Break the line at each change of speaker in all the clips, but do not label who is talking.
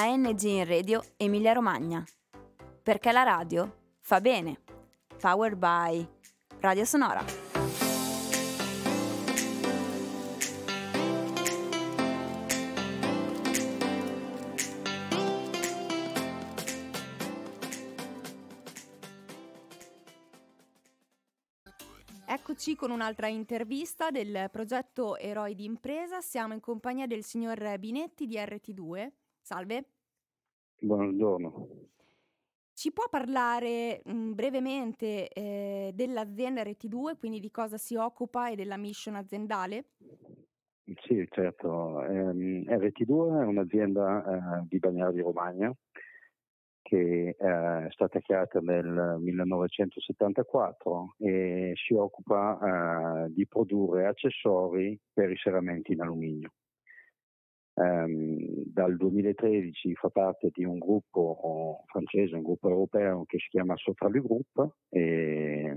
ANG in Radio Emilia Romagna. Perché la radio fa bene. Powered by Radio Sonora.
Eccoci con un'altra intervista del progetto Eroi di Impresa. Siamo in compagnia del signor Binetti di RT2. Salve.
Buongiorno.
Ci può parlare mh, brevemente eh, dell'azienda RT2, quindi di cosa si occupa e della mission aziendale?
Sì, certo. Ehm, RT2 è un'azienda eh, di Bagnara di Romagna che eh, è stata creata nel 1974 e si occupa eh, di produrre accessori per i serramenti in alluminio. Um, dal 2013 fa parte di un gruppo francese, un gruppo europeo che si chiama Sotralu Group e,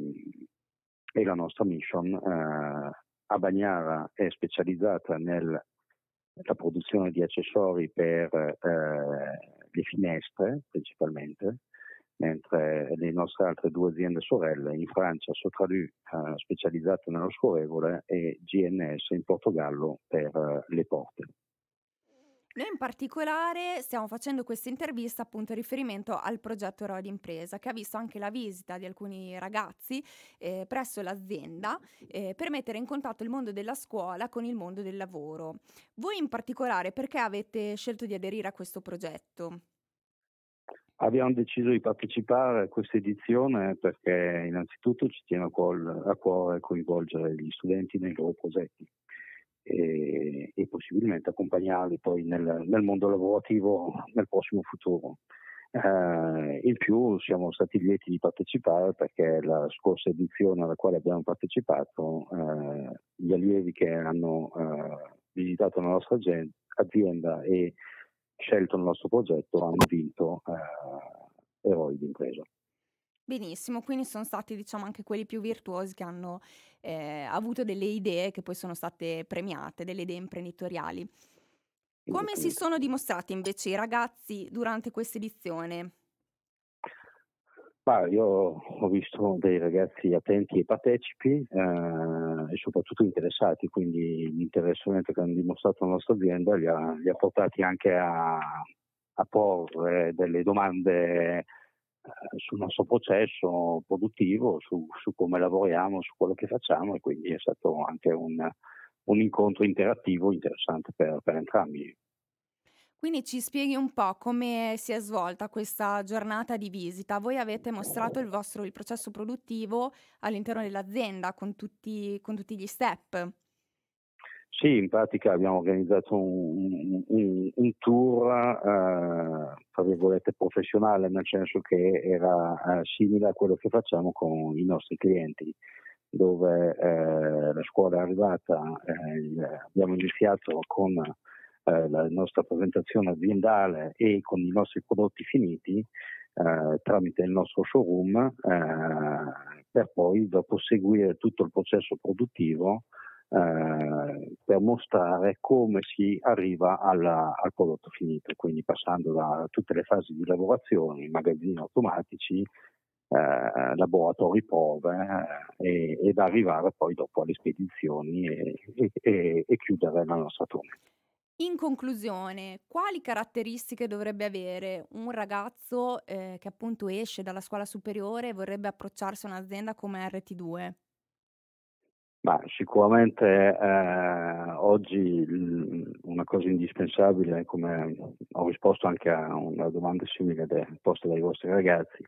e, la nostra mission uh, a Bagnara è specializzata nella produzione di accessori per uh, le finestre principalmente, mentre le nostre altre due aziende sorelle in Francia Sotralu uh, specializzata nello scorrevole e GNS in Portogallo per le porte.
Noi in particolare stiamo facendo questa intervista appunto in riferimento al progetto Eroi d'Impresa che ha visto anche la visita di alcuni ragazzi eh, presso l'azienda eh, per mettere in contatto il mondo della scuola con il mondo del lavoro. Voi in particolare perché avete scelto di aderire a questo progetto?
Abbiamo deciso di partecipare a questa edizione perché innanzitutto ci tiene a cuore coinvolgere gli studenti nei loro progetti e, e possibilmente accompagnarli poi nel, nel, mondo lavorativo nel prossimo futuro. Eh, in più siamo stati lieti di partecipare perché la scorsa edizione alla quale abbiamo partecipato, eh, gli allievi che hanno eh, visitato la nostra azienda e scelto il nostro progetto hanno vinto eh, eroi d'impresa.
Benissimo, quindi sono stati diciamo anche quelli più virtuosi che hanno eh, avuto delle idee che poi sono state premiate, delle idee imprenditoriali. Come si sono dimostrati invece i ragazzi durante questa edizione?
Bah, io ho visto dei ragazzi attenti e partecipi eh, e soprattutto interessati, quindi l'interessamento che hanno dimostrato la nostra azienda li ha, li ha portati anche a, a porre delle domande sul nostro processo produttivo, su, su, come lavoriamo, su quello che facciamo e quindi è stato anche un, un incontro interattivo interessante per, per entrambi.
Quindi ci spieghi un po' come si è svolta questa giornata di visita. Voi avete mostrato il vostro il processo produttivo all'interno dell'azienda con tutti, con tutti gli step.
Sì, in pratica abbiamo organizzato un, un, un tour, eh, tra virgolette, professionale, nel senso che era eh, simile a quello che facciamo con i nostri clienti, dove eh, la scuola è arrivata, eh, abbiamo iniziato con eh, la nostra presentazione aziendale e con i nostri prodotti finiti eh, tramite il nostro showroom, per poi dopo seguire tutto il processo produttivo eh, per mostrare come si arriva alla, al prodotto finito, quindi passando da tutte le fasi di lavorazione, magazzini automatici, eh, laboratori prove eh, ed arrivare poi dopo alle spedizioni e, e, e chiudere la nostra tournée.
In conclusione, quali caratteristiche dovrebbe avere un ragazzo eh, che appunto esce dalla scuola superiore e vorrebbe approcciarsi a un'azienda come RT2?
Ma sicuramente eh, oggi una cosa indispensabile, come ho risposto anche a una domanda simile posta dai vostri ragazzi,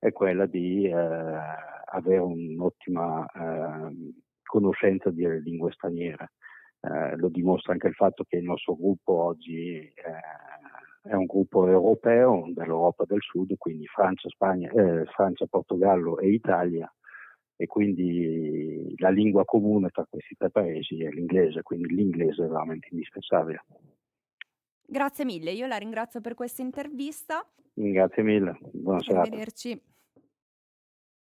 è quella di eh, avere un'ottima eh, conoscenza di lingue straniere. Eh, lo dimostra anche il fatto che il nostro gruppo oggi eh, è un gruppo europeo dell'Europa del Sud, quindi Francia, Spagna, eh, Francia Portogallo e Italia e quindi la lingua comune tra questi tre paesi è l'inglese, quindi l'inglese è veramente indispensabile.
Grazie mille, io la ringrazio per questa intervista.
Grazie mille, buonasera.
Arrivederci.